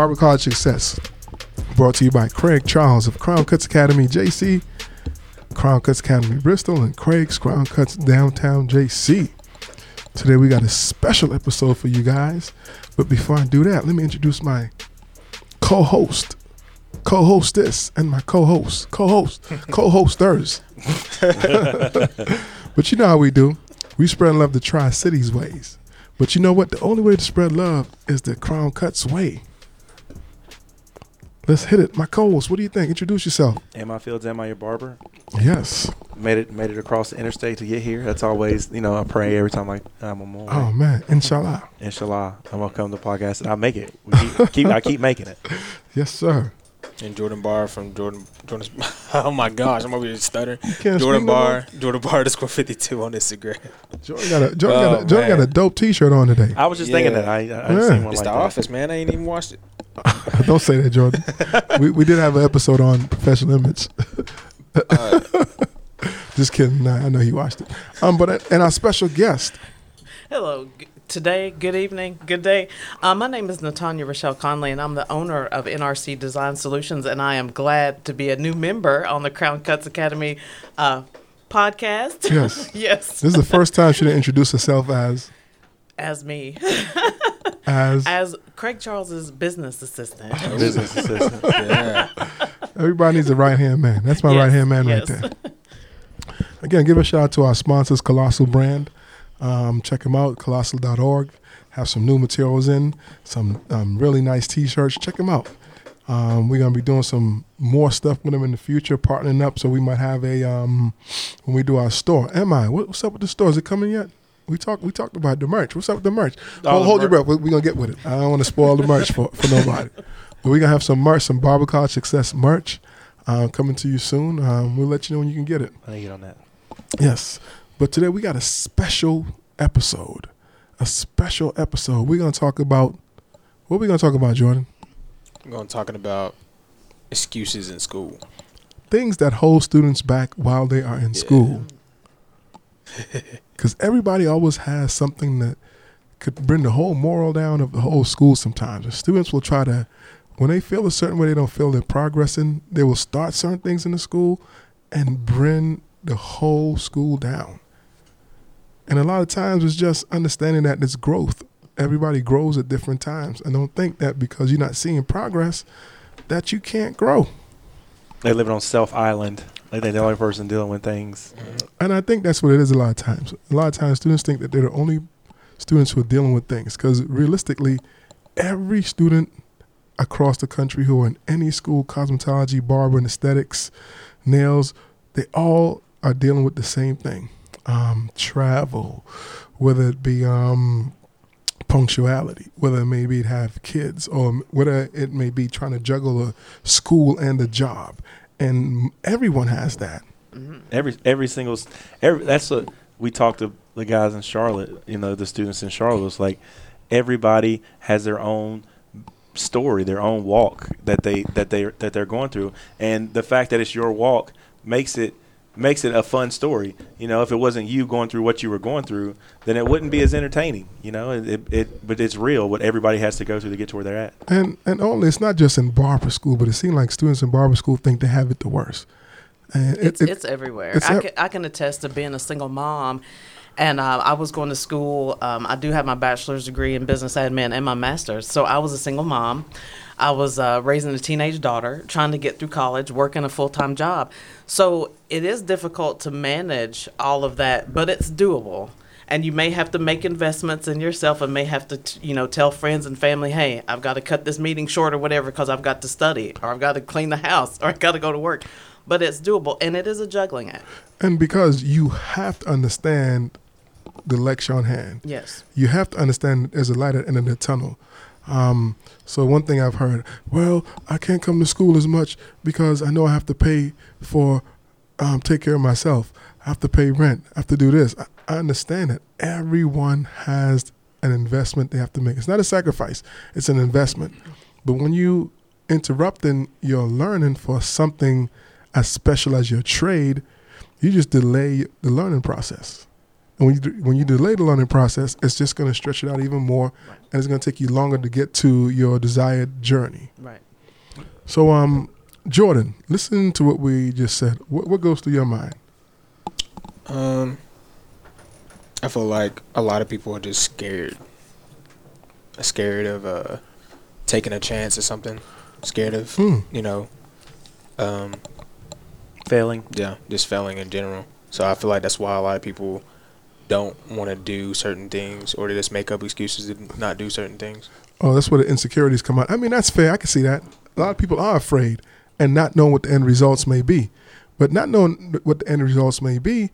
Barber College Success. Brought to you by Craig Charles of Crown Cuts Academy, JC, Crown Cuts Academy, Bristol, and Craig's Crown Cuts Downtown, JC. Today we got a special episode for you guys. But before I do that, let me introduce my co-host, co-hostess, and my co-host, co-host, co-hosters. but you know how we do. We spread love the Tri-Cities ways. But you know what? The only way to spread love is the Crown Cuts way. Let's hit it. My co-host, what do you think? Introduce yourself. Am I Fields? Am I your barber? Yes. Made it made it across the interstate to get here. That's always you know I pray every time I I'm on my. Oh man, inshallah. Inshallah, I'm gonna come to the podcast and I make it. We keep, keep I keep making it. Yes, sir. And Jordan Barr from Jordan Jordan. Oh my gosh, I'm over here stuttering. Jordan speak no Barr, Jordan Barr, the score 52 on Instagram. Jordan got a Jordan, got, Oh, a, Jordan got a dope T-shirt on today. I was just thinking that I I, I Yeah. seen one It's like the that. office, man. I ain't even watched it. Don't say that, Jordan. we we did have an episode on professional image. Uh, Just kidding. Nah, I know he watched it. Um, but and our special guest. Hello. G- Today, good evening, good day. Uh, my name is Natanya Rochelle Conley, and I'm the owner of NRC Design Solutions, and I am glad to be a new member on the Crown Cuts Academy uh, podcast. Yes. yes, This is the first time she didn't introduce herself as as me, as as Craig Charles's business assistant. Business assistant. yeah. everybody needs a right hand man. That's my Yes, right hand man yes. right there. Again, give a shout out to our sponsors, Colossal Brand. Um, check them out, colossal.org. Have some new materials in, some um, really nice T-shirts. Check them out. Um, we're gonna be doing some more stuff with them in the future, partnering up. So we might have a um, when we do our store. Am I? What, what's up with the store? Is it coming yet? We talked. We talked about the merch. What's up with the merch? Hold the hold your breath. We're we gonna get with it. I don't want to spoil the merch for, for nobody. But we're gonna have some merch, some Barber College Success merch uh, coming to you soon. Um, we'll let you know when you can get it. I get on that. Yes. But today we got a special episode. A special episode. We're gonna talk about what are we gonna talk about, Jordan? We're going to talking about excuses in school. Things that hold students back while they are in Yeah. school. Because everybody always has something that could bring the whole moral down of the whole school sometimes. And students will try to, when they feel a certain way, they don't feel they're progressing, they will start certain things in the school and bring the whole school down. And a lot of times it's just understanding that it's growth. Everybody grows at different times. And don't think that because you're not seeing progress, that you can't grow. They live on self island. Like they're the only person dealing with things. And I think that's what it is a lot of times. A lot of times students think that they're the only students who are dealing with things because realistically, every student across the country who are in any school, cosmetology, barber, and aesthetics, nails, they all are dealing with the same thing. Um, travel, whether it be um, punctuality, whether it may be to have kids, or whether it may be trying to juggle a school and a job. And everyone has that. Every every single every that's what we talked to the guys in Charlotte. You know, the students in Charlotte was like everybody has their own story, their own walk that they that they that they're going through, and the fact that it's your walk makes it makes it a fun story. You know, if it wasn't you going through what you were going through, then it wouldn't be as entertaining. You know, it, it, it but it's real what everybody has to go through to get to where they're at. And and only it's not just in barber school, but it seems like students in barber school think they have it the worst. And it- It's, it- it's everywhere. it's I, ev- can, I can attest to being a single mom. And uh, I was going to school. Um, I do have my bachelor's degree in business admin and my master's. So I was a single mom. I was uh, raising a teenage daughter, trying to get through college, working a full time job. So it is difficult to manage all of that, but it's doable. And you may have to make investments in yourself and may have to, t- you know, tell friends and family, hey, I've got to cut this meeting short or whatever because I've got to study or I've got to clean the house or I've got to go to work. But it's doable and it is a juggling act. and because you have to understand the lecture on hand. Yes. You have to understand there's a light at the end of the tunnel. Um, so one thing I've heard, well, I can't come to school as much because I know I have to pay for, um, take care of myself. I have to pay rent. I have to do this. I, I understand that everyone has an investment they have to make. It's not a sacrifice. It's an investment. But when you interrupting your learning for something as special as your trade, you just delay the learning process. And when you do, when you delay the learning process, it's just going to stretch it out even more, and it's going to take you longer to get to your desired journey. Right. So, um, Jordan, listen to what we just said. What, what goes through your mind? Um, I feel like a lot of people are just scared. Scared of uh, taking a chance or something. Scared of Hmm. you know, um, Failing. yeah, just failing in general. So I feel like that's why a lot of people don't want to do certain things, or they just make up excuses to not do certain things. Oh, that's where the insecurities come out. I mean, that's fair. I can see that. A lot of people are afraid and not knowing what the end results may be. But not knowing what the end results may be,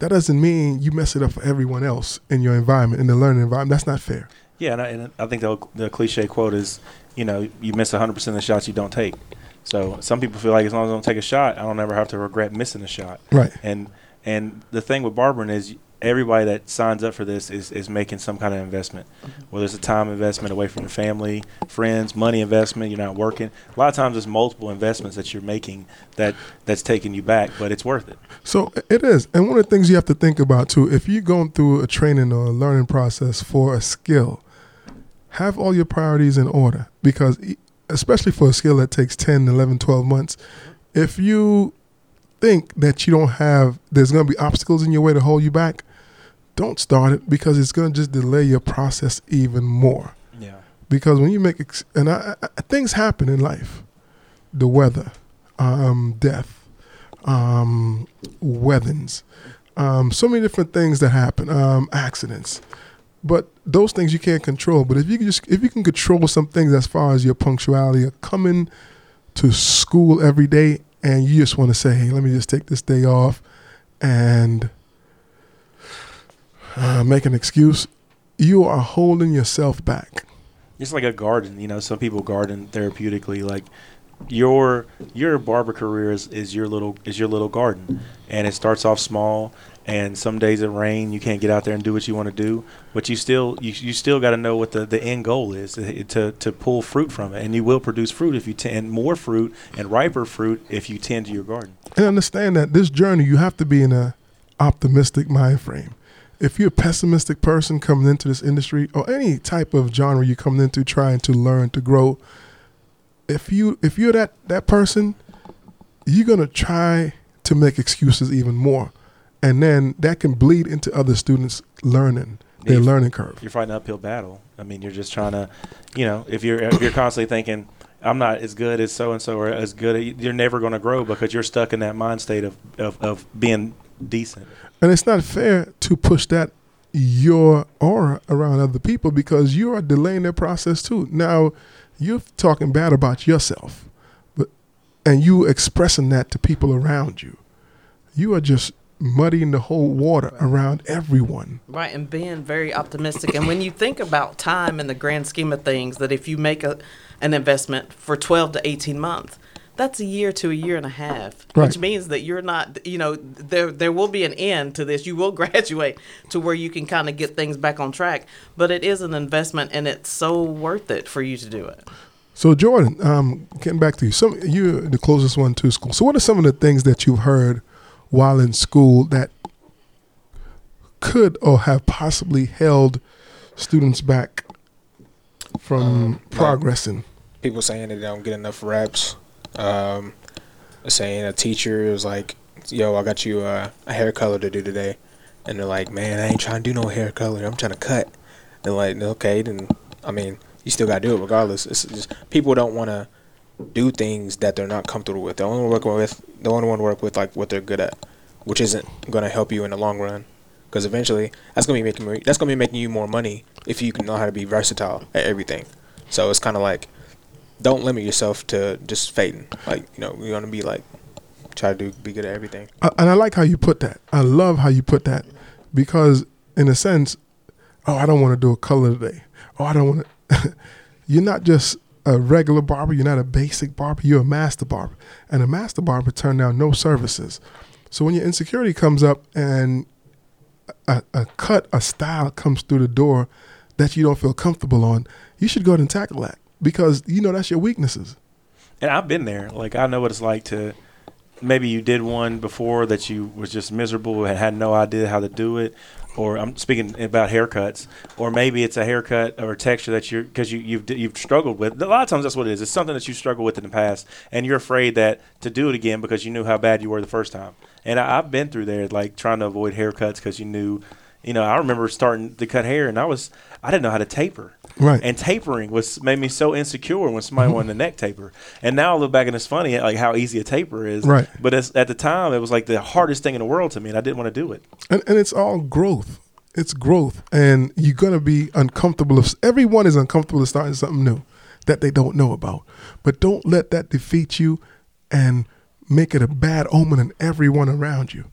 that doesn't mean you mess it up for everyone else in your environment, in the learning environment. That's not fair. Yeah, and I, and I think the, the cliche quote is, you know, you miss 100% of the shots you don't take. So some people feel like as long as I don't take a shot, I don't ever have to regret missing a shot. Right. And and the thing with barbering is everybody that signs up for this is, is making some kind of investment, mm-hmm. whether it's a time investment away from your family, friends, money investment. You're not working. A lot of times, it's multiple investments that you're making that that's taking you back, but it's worth it. So it is. And one of the things you have to think about too, if you're going through a training or a learning process for a skill, have all your priorities in order because e- especially for a skill that takes 10, 11, 12 months, if you think that you don't have there's going to be obstacles in your way to hold you back, don't start it because it's going to just delay your process even more. Yeah. because when you make ex- and I, I, things happen in life. The weather um, death um, weathers um, so many different things that happen um, accidents. But those things you can't control. But if you can just if you can control some things as far as your punctuality or coming to school every day and you just want to say hey let me just take this day off and uh, make an excuse you are holding yourself back It's like a garden, you know. Some people garden therapeutically. Like your your barber career is, is your little is your little garden, and it starts off small. And some days it rain, you can't get out there and do what you want to do, but you still you, you still got to know what the, the end goal is to, to to pull fruit from it, and you will produce fruit if you tend more fruit and riper fruit if you tend to your garden. and understand that this journey you have to be in a optimistic mind frame if you're a pessimistic person coming into this industry or any type of genre you're coming into trying to learn to grow if you if you're that that person you're going to try to make excuses even more and then that can bleed into other students learning their Yeah. learning curve You're fighting an uphill battle. I mean, you're just trying to, you know, if you're if you're constantly thinking. I'm not as good as so and so, or as good. You're never going to grow because you're stuck in that mind state of, of, of being decent. And it's not fair to push that your aura around other people because you are delaying their process too. Now, you're talking bad about yourself, but and you expressing that to people around you. You are just muddying the whole water around everyone. Right, and being very optimistic. And when you think about time in the grand scheme of things, that if you make a, an investment for 12 to 18 months, that's a year to a year and a half, Right. which means that you're not, you know, there there will be an end to this. You will graduate to where you can kind of get things back on track. But it is an investment, and it's so worth it for you to do it. So, Jordan, um, getting back to you, some you're the closest one to school. So, what are some of the things that you've heard while in school that could or have possibly held students back from Um, like- progressing? people saying they don't get enough reps. Um, saying a teacher is like, "Yo, I got you uh, a hair color to do today," and they're like, "Man, I ain't trying to do no hair color. I'm trying to cut." They're like, "Okay, then I mean, you still gotta do it regardless." It's just people don't want to do things that they're not comfortable with. They only work with they only want to work with like what they're good at, which isn't gonna help you in the long run. Because eventually, that's gonna be making that's gonna be making you more money if you can know how to be versatile at everything. So it's kind of like don't limit yourself to just fading. Like you know, you're gonna be like try to do be good at everything. I- and I like how you put that. I love how you put that because, in a sense, oh, I don't want to do a color today. Oh, I don't want to. you're not just a regular barber. You're not a basic barber. You're a master barber, and a master barber turn down no services. So when your insecurity comes up and a, a cut, a style comes through the door that you don't feel comfortable on, you should go ahead and tackle that because you know that's your weaknesses. And I've been there. Like I know what it's like to. Maybe you did one before that you was just miserable and had no idea how to do it, or I'm speaking about haircuts, or maybe it's a haircut or a texture that you're because you you've you've struggled with. A lot of times that's what it is. It's something that you struggled with in the past, and you're afraid that to do it again because you knew how bad you were the first time. And I, I've been through there, like trying to avoid haircuts because you knew. You know, I remember starting to cut hair, and I was I didn't know how to taper. Right. And tapering was made me so insecure when somebody mm-hmm. wanted a neck taper. And now I look back and it's funny like how easy a taper is. Right. But at the time, it was like the hardest thing in the world to me, and I didn't want to do it. and, and it's all growth. It's growth, and you're gonna be uncomfortable. If everyone is uncomfortable starting something new that they don't know about, but don't let that defeat you and make it a bad omen in everyone around you.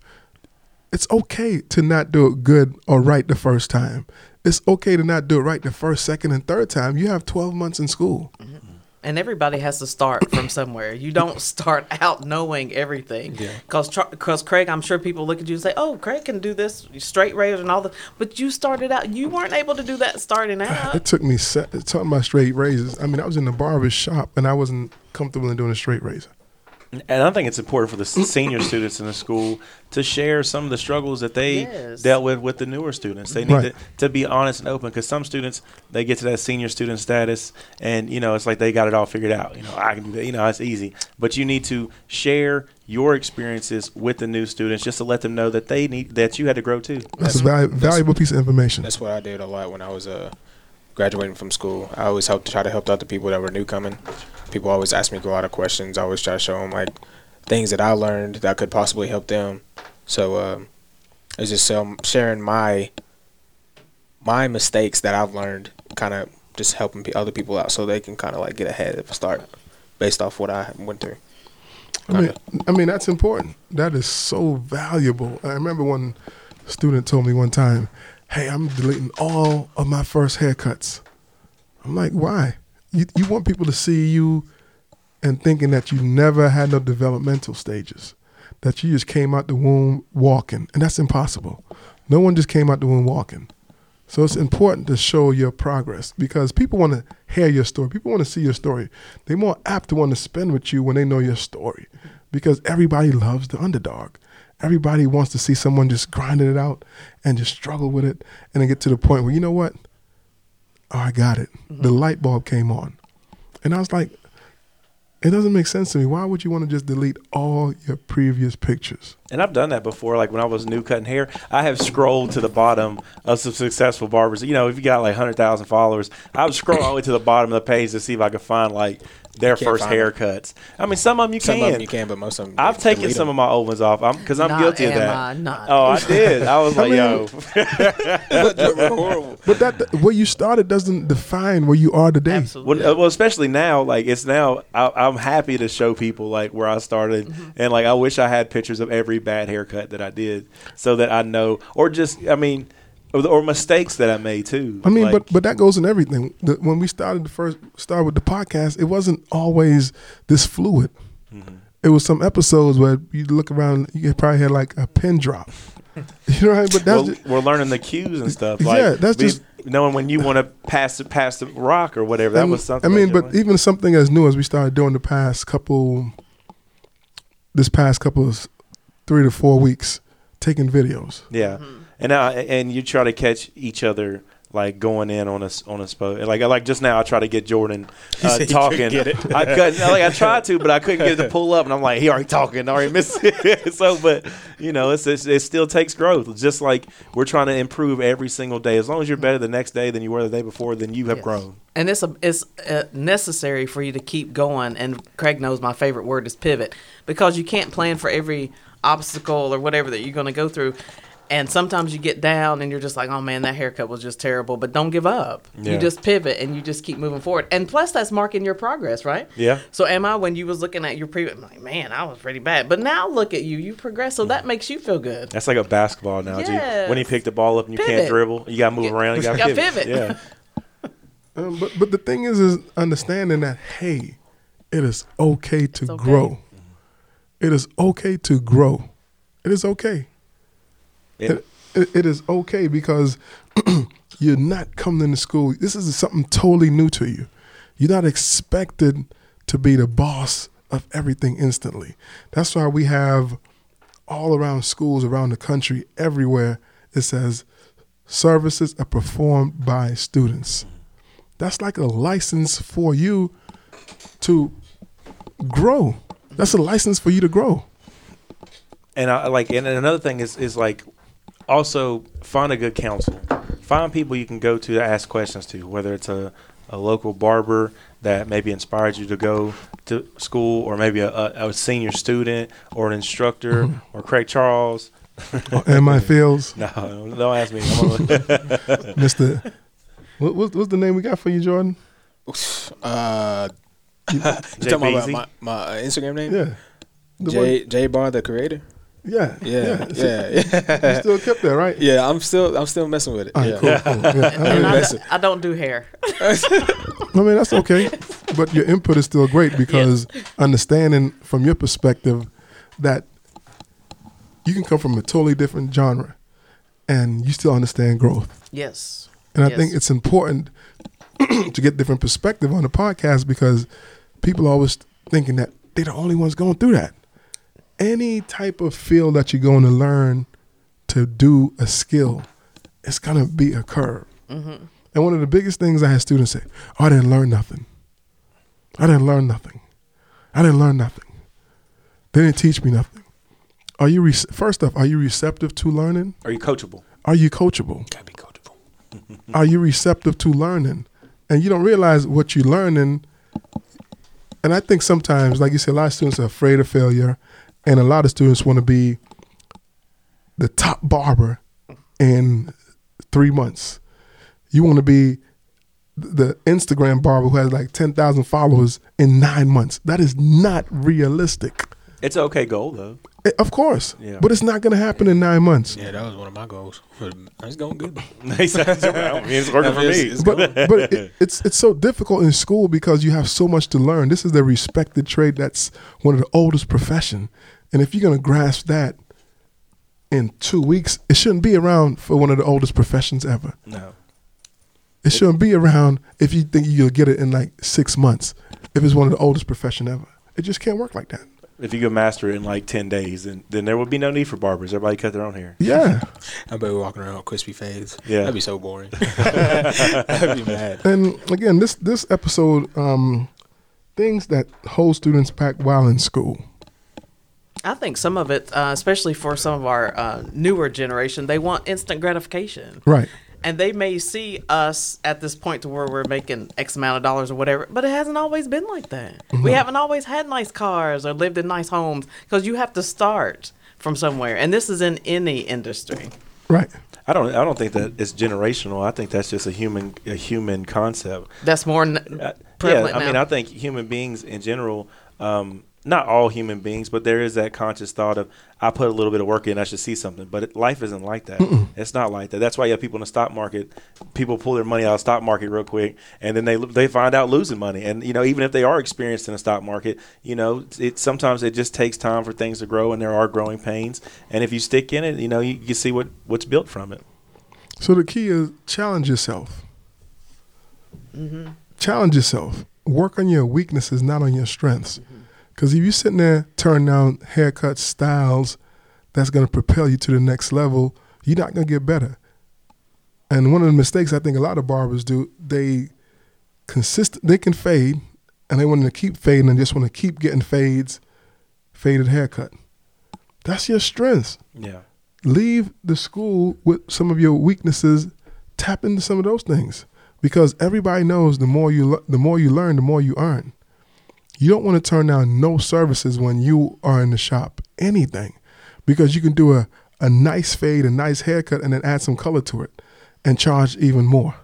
It's okay to not do it good or right the first time. It's okay to not do it right the first, second, and third time. You have 12 months in school. Mm-hmm. And everybody has to start from somewhere. You don't start out knowing everything. Yeah. Because because Craig, I'm sure people look at you and say, "Oh, Craig can do this straight razor and all the. but you started out. You weren't able to do that starting out. It took me se- talking about straight razors. I mean, I was in the barber shop and I wasn't comfortable in doing a straight razor. And I think it's important for the senior students in the school to share some of the struggles that they Yes. dealt with with the newer students. They need Right. to, to be honest and open because some students they get to that senior student status and you know it's like they got it all figured out. You know I can do that. You know it's easy, but you need to share your experiences with the new students just to let them know that they need that you had to grow too. That's, a valu- valuable piece of information. That's what I did a lot when I was uh, graduating from school. I always helped try to help out the people that were new coming. People always ask me a lot of questions. I always try to show them like things that I learned that could possibly help them. So um, it's just um, sharing my my mistakes that I've learned, kind of just helping other people out so they can kind of like get ahead of a start based off what I went through. I mean, I mean that's important. That is so valuable. I remember one student told me one time, "Hey, I'm deleting all of my first haircuts." I'm like, "Why? You you want people to see you and thinking that you never had no developmental stages, that you just came out the womb walking, and that's impossible. No one just came out the womb walking." So it's important to show your progress because people want to hear your story. People want to see your story. They're more apt to want to spend with you when they know your story because everybody loves the underdog. Everybody wants to see someone just grinding it out and just struggle with it and then get to the point where, you know what? Oh, I got it. Mm-hmm. The light bulb came on. And I was like, it doesn't make sense to me. Why would you want to just delete all your previous pictures? And I've done that before. Like when I was new cutting hair, I have scrolled to the bottom of some successful barbers. You know, if you got like hundred thousand followers, I would scroll all the way to the bottom of the page to see if I could find like their first find 'em. haircuts. I mean, some of them you Some can. of them you can, but most of them I've taken delete some 'em. of my old ones off. I'm because I'm guilty of am that. I not. Oh, I did. I was like, mean- yo, But that where you started doesn't define where you are today. Absolutely. Well, well, especially now, like it's now. I, I'm happy to show people like where I started, Mm-hmm. and like I wish I had pictures of every bad haircut that I did, so that I know, or just, I mean, or, or mistakes that I made too. I mean, Like, but but that goes in everything. The, when we started the first start with the podcast, it wasn't always this fluid. Mm-hmm. It was some episodes where you look around, you probably had like a pin drop. you know what I mean? But that's well, just, we're learning the cues and stuff. Like, Yeah, that's just- knowing when you want to pass it past the rock or whatever. That was something. I mean, but even something as new as we started doing the past couple, this past couple of three to four weeks, taking videos. yeah, and now and you try to catch each other. Like going in on a s- on a spot, like like just now, I try to get Jordan uh, talking. get it. I couldn't. Like I tried to, but I couldn't get it to pull up, and I'm like, he already talking, already missed it. so, but you know, it's, it's it still takes growth. Just like we're trying to improve every single day. As long as you're better the next day than you were the day before, then you have Yes. grown. and it's a, it's uh, necessary for you to keep going. And Craig knows my favorite word is pivot because you can't plan for every obstacle or whatever that you're going to go through. And sometimes you get down and you're just like, oh man, that haircut was just terrible. But don't give up. Yeah. You just pivot and you just keep moving forward. And plus, that's marking your progress, right? Yeah. So am I when you was looking at your previous? I'm like, man, I was pretty bad. But now look at you, you progress. So that makes you feel good. That's like a basketball analogy. When you pick the ball up and you can't dribble, you got to move Yeah. around. You got to Gotta pivot. pivot. Yeah. Um, but but the thing is, is understanding that hey, it is okay to okay. grow. It is okay to grow. It is okay. Yeah. It, it, it is okay because you're not coming into school. This is something totally new to you. You're not expected to be the boss of everything instantly. That's why we have all around schools around the country, everywhere, it says services are performed by students. That's like a license for you to grow. That's a license for you to grow. And I like, and another thing is is like, also find a good counsel. Find people you can go to to ask questions to, whether it's a, a local barber that maybe inspired you to go to school, or maybe a, a, a senior student, or an instructor, or Craig Charles. Am I Fields, No, don't ask me. I'm Mister? What, what, what's the name we got for you, Jordan? Uh, you Jay talking about my, my uh, Instagram name? Yeah, the J J Bar, the creator. Yeah, Yeah, See, yeah, You still kept that, right? yeah, I'm still I'm still messing with it. All right, yeah. cool, cool. Yeah. I, mean, I, Listen. I don't do hair. I mean, that's okay, but your input is still great because understanding from your perspective that you can come from a totally different genre and you still understand growth. Yes. And I Yes. think it's important to get different perspective on the podcast because people are always thinking that they're the only ones going through that. Any type of field that you're going to learn to do a skill, it's going to be a curve. Mm-hmm. And one of the biggest things I had students say, oh, I didn't learn nothing. I didn't learn nothing. I didn't learn nothing. They didn't teach me nothing. Are you, rec- first off, are you receptive to learning? Are you coachable? Are you coachable? Gotta be coachable. are you receptive to learning? And you don't realize what you're learning. And I think sometimes, like you said, a lot of students are afraid of failure, and a lot of students want to be the top barber in three months. You want to be the Instagram barber who has like 10,000 followers in nine months. That is not realistic. It's an okay goal though. Eh, Of course, Yeah. but it's not going to happen in nine months. Yeah, that was one of my goals. It's going good. He said, I mean, it's working for me. it's but but it, it's it's so difficult in school because you have so much to learn. This is the respected trade that's one of the oldest profession, and if you're gonna grasp that in two weeks, it shouldn't be around for one of the oldest professions ever. No. It shouldn't be around if you think you'll get it in like six months. If it's one of the oldest profession ever, it just can't work like that. If you could master it in like ten days, then then there would be no need for barbers. Everybody cut their own hair. Yeah, I bet we're walking around with crispy fades. Yeah. That'd be so boring. I'd be mad. and again, this this episode, um, things that hold students back while in school. I think some of it, uh, especially for some of our uh, newer generation, they want instant gratification. Right. And they may see us at this point to where we're making X amount of dollars or whatever, but it hasn't always been like that. We haven't always had nice cars or lived in nice homes because you have to start from somewhere. And this is in any industry. Right. I don't. I don't think that it's generational. I think that's just a human a human concept. That's more n- Uh, yeah, I now. mean, I think human beings in general, um, not all human beings, but there is that conscious thought of I put a little bit of work in, I should see something. But it, life isn't like that. It's not like that. That's why you have people in the stock market. People pull their money out of the stock market real quick, and then they they find out losing money. And you know, even if they are experienced in the stock market, you know, it sometimes it just takes time for things to grow, and there are growing pains. And if you stick in it, you know, you, you see what what's built from it. So the key is challenge yourself. Mm-hmm. Challenge yourself. Work on your weaknesses, not on your strengths. Mm-hmm. Because if you're sitting there turning down haircut styles, that's going to propel you to the next level, you're not going to get better. And one of the mistakes I think a lot of barbers do, they consist, they can fade, and they want to keep fading and just want to keep getting fades, faded haircut. That's your strengths Yeah. leave the school with some of your weaknesses tap into some of those things because everybody knows the more you le- the more you learn the more you earn you don't want to turn down no services when you are in the shop anything because you can do a, a nice fade a nice haircut and then add some color to it and charge even more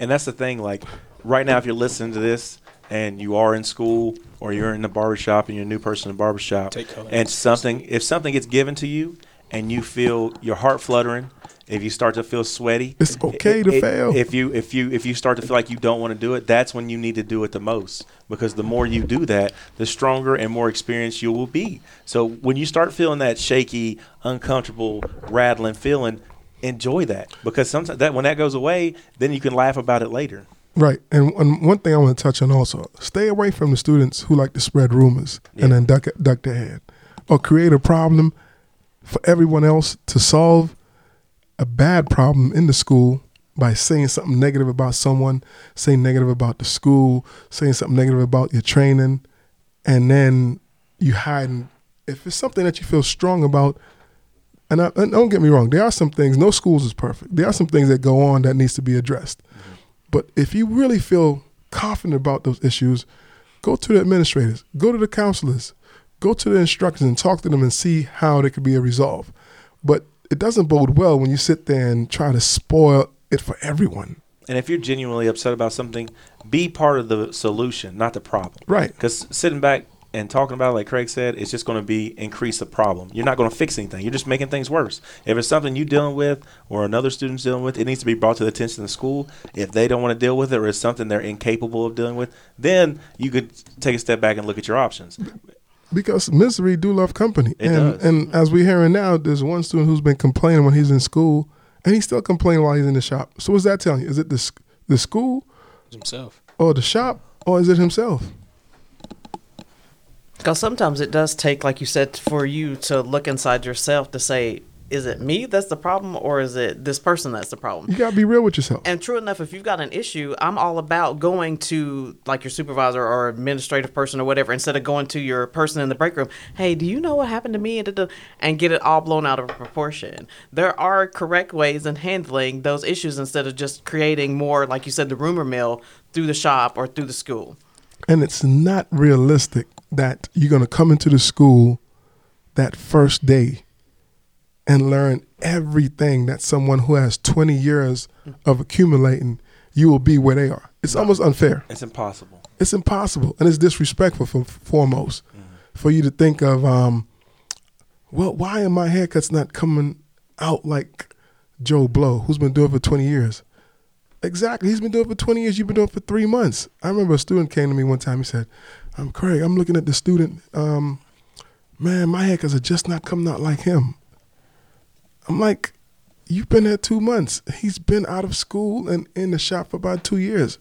And that's the thing, like right now, if you're listening to this and you are in school or you're in the barbershop and you're a new person in the barbershop, Take color. and something, if something gets given to you and you feel your heart fluttering, if you start to feel sweaty, It's okay to fail. If you if you if you start to feel like you don't want to do it, that's when you need to do it the most because the more you do that, the stronger and more experienced you will be. So when you start feeling that shaky, uncomfortable, rattling feeling, enjoy that because sometimes that when that goes away, then you can laugh about it later. right and, and one thing i want to touch on also stay away from the students who like to spread rumors and then duck, duck their head or create a problem for everyone else to solve a bad problem in the school by saying something negative about someone, saying negative about the school, saying something negative about your training, and then you hide. If it's something that you feel strong about, and, I, and don't get me wrong, there are some things. No schools is perfect. There are some things that go on that needs to be addressed. Mm-hmm. But if you really feel confident about those issues, go to the administrators, go to the counselors, go to the instructors and talk to them and see how they could be a resolve. But it doesn't bode well when you sit there and try to spoil it for everyone. And if you're genuinely upset about something, be part of the solution, not the problem. Right. Because sitting back and talking about it, like Craig said, it's just going to be increase the problem. You're not going to fix anything. You're just making things worse. If it's something you're dealing with or another student's dealing with, it needs to be brought to the attention of the school. If they don't want to deal with it or it's something they're incapable of dealing with, then you could take a step back and look at your options. Because misery do love company. It and does. and as we're hearing now, there's one student who's been complaining when he's in school and he's still complaining while he's in the shop. So what's that telling you? Is it the, the school himself. or the shop or is it himself? Because sometimes it does take, like you said, for you to look inside yourself to say, is it me that's the problem or is it this person that's the problem? You gotta be real with yourself. And true enough, if you've got an issue, I'm all about going to like your supervisor or administrative person or whatever instead of going to your person in the break room. Hey, do you know what happened to me? And da- da- And get it all blown out of proportion. There are correct ways in handling those issues instead of just creating more, like you said, the rumor mill through the shop or through the school. And it's not realistic that you're going to come into the school that first day and learn everything that someone who has 20 years of accumulating, you will be where they are. It's almost unfair. It's impossible. It's impossible. And it's disrespectful for foremost for you to think of, um, well, why are my haircuts not coming out like Joe Blow, who's been doing it for 20 years? Exactly. He's been doing it for 20 years. You've been doing it for three months. I remember a student came to me one time. He said, I'm Craig. I'm looking at the student. Um, man, my haircuts are just not coming out like him. I'm like, you've been there two months. He's been out of school and in the shop for about two years.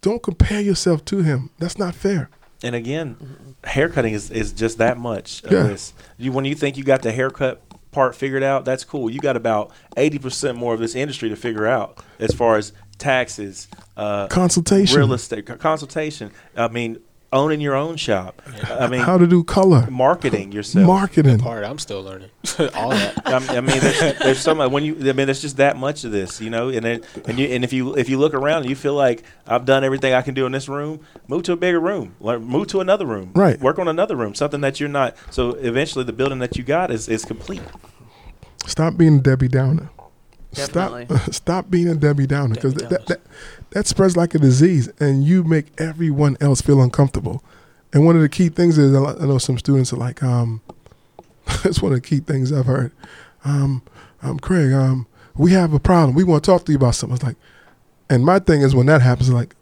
Don't compare yourself to him. That's not fair. And again, haircutting is, is just that much of Yeah. this. You, when you think you got the haircut part figured out, that's cool. You got about 80% more of this industry to figure out as far as taxes, uh, Consultation. real estate, consultation. I mean, owning your own shop. I mean, How to do color, marketing yourself. marketing. Part I'm still learning. All that. I mean, I mean, there's, there's so much when you. I mean, there's just that much of this, you know. And it, and you and if you if you look around and you feel like I've done everything I can do in this room, move to a bigger room, Learn- move to another room, Right. Work on another room, something that you're not. So eventually, the building that you got is is complete. Stop being Debbie Downer. Definitely. Stop, stop being a Debbie Downer because Debbie that, that, that spreads like a disease, and you make everyone else feel uncomfortable. And one of the key things is I know some students are like, um, it's one of the key things I've heard. Um, um, Craig, um, we have a problem. We want to talk to you about something. It's like, and my thing is when that happens, like,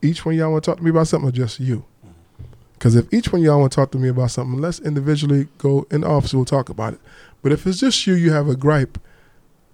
each one y'all want to talk to me about something, or just you? Because if each one y'all want to talk to me about something, let's individually go in the office. And we'll talk about it. But if it's just you, you have a gripe,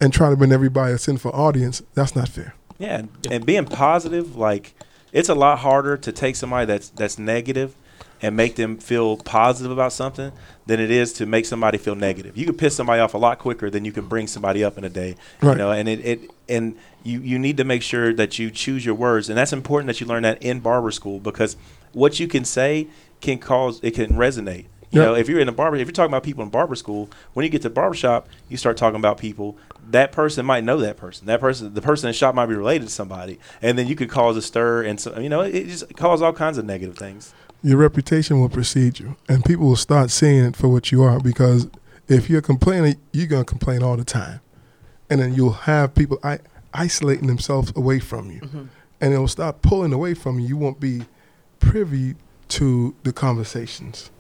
and trying to bring everybody that's in for audience, that's not fair. Yeah, and, and being positive, like it's a lot harder to take somebody that's that's negative and make them feel positive about something than it is to make somebody feel negative. You can piss somebody off a lot quicker than you can bring somebody up in a day. Right. You know, and it, it and you you need to make sure that you choose your words, and that's important that you learn that in barber school because what you can say can cause it can resonate. You Yep. know, if you're in a barber, if you're talking about people in barber school, when you get to barber shop, you start talking about people. That person might know that person. That person, the person in the shop might be related to somebody, and then you could cause a stir, and so you know, it, it just cause all kinds of negative things. Your reputation will precede you, and people will start seeing it for what you are. Because if you're complaining, you're gonna complain all the time, and then you'll have people I- isolating themselves away from you, mm-hmm. and it'll start pulling away from you. You won't be privy to the conversations.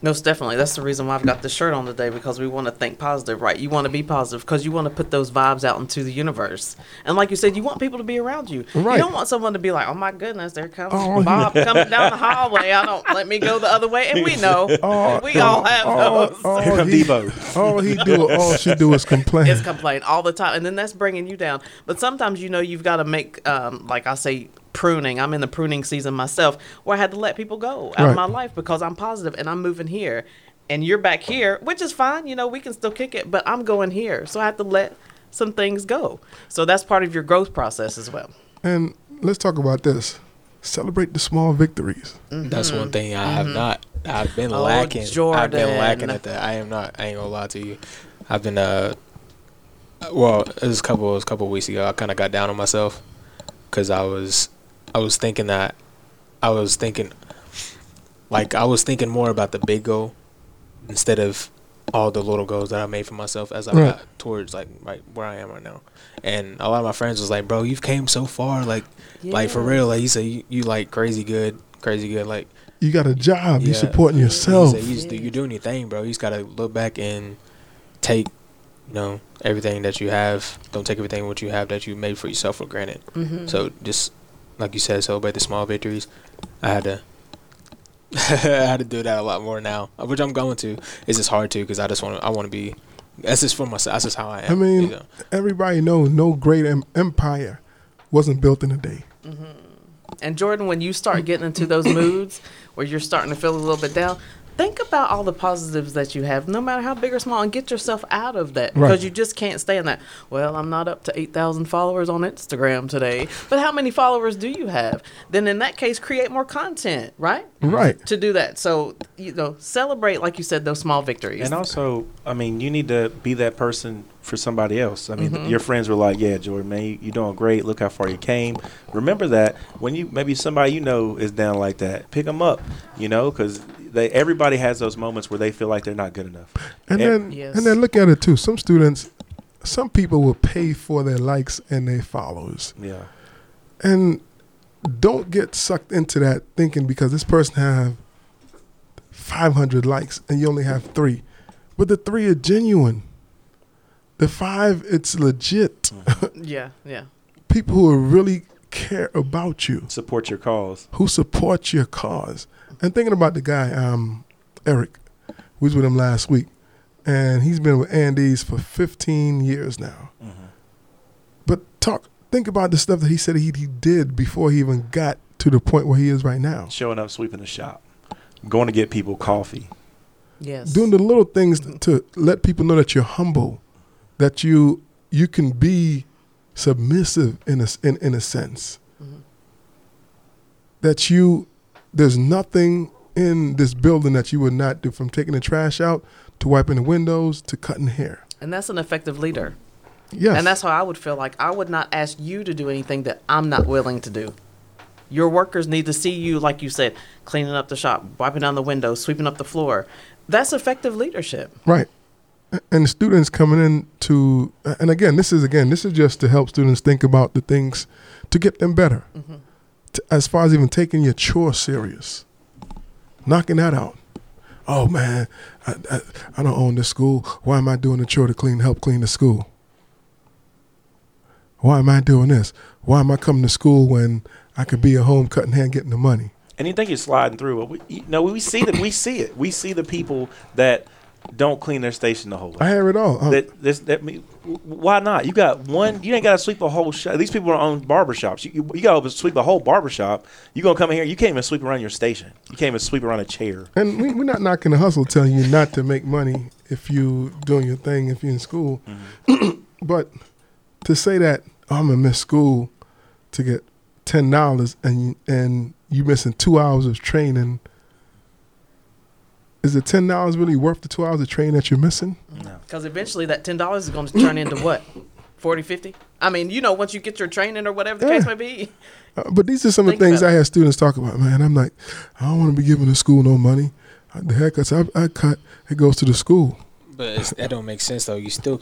Most definitely. That's the reason why I've got this shirt on today because we want to think positive, right? You want to be positive because you want to put those vibes out into the universe. And like you said, you want people to be around you. Right. You don't want someone to be like, oh my goodness, there comes Oh, Bob coming down the hallway. I don't let me go the other way. And we know. Oh, we all have oh, those. oh, Here come he- Debo. All he do, all she do is complain. It's complain all the time, and then that's bringing you down. But sometimes you know you've got to make, um, like I say, pruning. I'm in the pruning season myself, where I had to let people go out Right. of my life because I'm positive and I'm moving here. and you're back here, which is fine. You know, we can still kick it, but I'm going here, so I have to let some things go. So that's part of your growth process as well. And let's talk about this. Celebrate the small victories. That's one thing I have not. I've been Oh, lacking. I've been lacking at that. I am not. I ain't gonna lie to you. I've been uh. Well, it was a couple. It was a couple weeks ago. I kind of got down on myself because I was, I was thinking that, I was thinking, like I was thinking more about the big goal instead of all the little goals that I made for myself as I Right. got towards like right where I am right now. And a lot of my friends was like, "Bro, you've came so far. Like, like for real. Like you say, you, you like crazy good, crazy good. Like." You got a job. You Yeah. supporting yourself. said, you just, you're doing your thing, bro. You just gotta look back and take, you know, everything that you have. Don't take everything what you have that you made for yourself for granted. Mm-hmm. So just like you said, celebrate the small victories. I had to. I had to do that a lot more now, which I'm going to. It's just hard to because I just want to. I want to be. That's just for myself. That's just how I am. I mean, you know? Everybody knows no great em- empire wasn't built in a day. Mm-hmm. And Jordan, when you start getting into those moods where you're starting to feel a little bit down, think about all the positives that you have, no matter how big or small, and get yourself out of that Right. because you just can't stay in that. Well, I'm not up to 8,000 followers on Instagram today, but how many followers do you have? Then in that case, create more content, right? Right. To do that. So, you know, celebrate, like you said, those small victories. And also, I mean, you need to be that person for somebody else. I mean, Mhm. your friends were like, "Yeah, Jordan, man, you- you're doing great. Look how far you came." Remember that when you maybe somebody you know is down like that, pick them up. You know, because they everybody has those moments where they feel like they're not good enough. And Eh, then Yes. and then look at it too. Some students, some people will pay for their likes and their follows. Yeah, And don't get sucked into that thinking because this person have 500 likes and you only have three. But the three are genuine. The five, it's legit. yeah, yeah. People who really care about you, support your cause. who support your cause. And thinking about the guy, um, Eric, we was with him last week, and he's been with Andes for 15 years now. But talk, think about the stuff that he said he, he did before he even got to the point where he is right now. Showing up, sweeping the shop, going to get people coffee. Yes. Doing the little things to let people know that you're humble, that you you can be submissive in a in, in a sense. Mhm. That you there's nothing in this building that you would not do from taking the trash out to wiping the windows to cutting hair. And that's an effective leader. Yes. And that's how I would feel like I would not ask you to do anything that I'm not willing to do. Your workers need to see you, like you said, cleaning up the shop, wiping down the windows, sweeping up the floor. That's effective leadership. Right. And students coming in to, and again, this is again, this is just to help students think about the things to get them better. Mm-hmm. To, as far as even taking your chore serious, knocking that out. Oh man, I, I, I don't own this school. Why am I doing the chore to clean, help clean the school? Why am I doing this? Why am I coming to school when I could be at home cutting hair getting the money? and you think you're sliding through, but we, you know, we see that we see it. We see the people that don't clean their station the whole way. I hear it all. That this that me, why not? You got one. You ain't got to sweep a whole shop. These people are on barbershops. You, you, you got to sweep a whole barbershop. You gonna come in here? You can't even sweep around your station. You can't even sweep around a chair. And we, we're not knocking the hustle, telling you not to make money if you doing your thing, if you're in school. Mm-hmm. but to say that oh, I'm gonna miss school to get ten dollars and and you missing two hours of training, is the ten dollars really worth the two hours of training that you're missing? No. Because eventually that $10 is going to turn into what? 40, 50? I mean, you know, once you get your training or whatever the case Yeah. may be. Uh, but these are some of the things I had students talk about. Man, I'm like, I don't want to be giving the school no money. The haircuts I, I cut, it goes to the school. But it's, that don't make sense though. You still,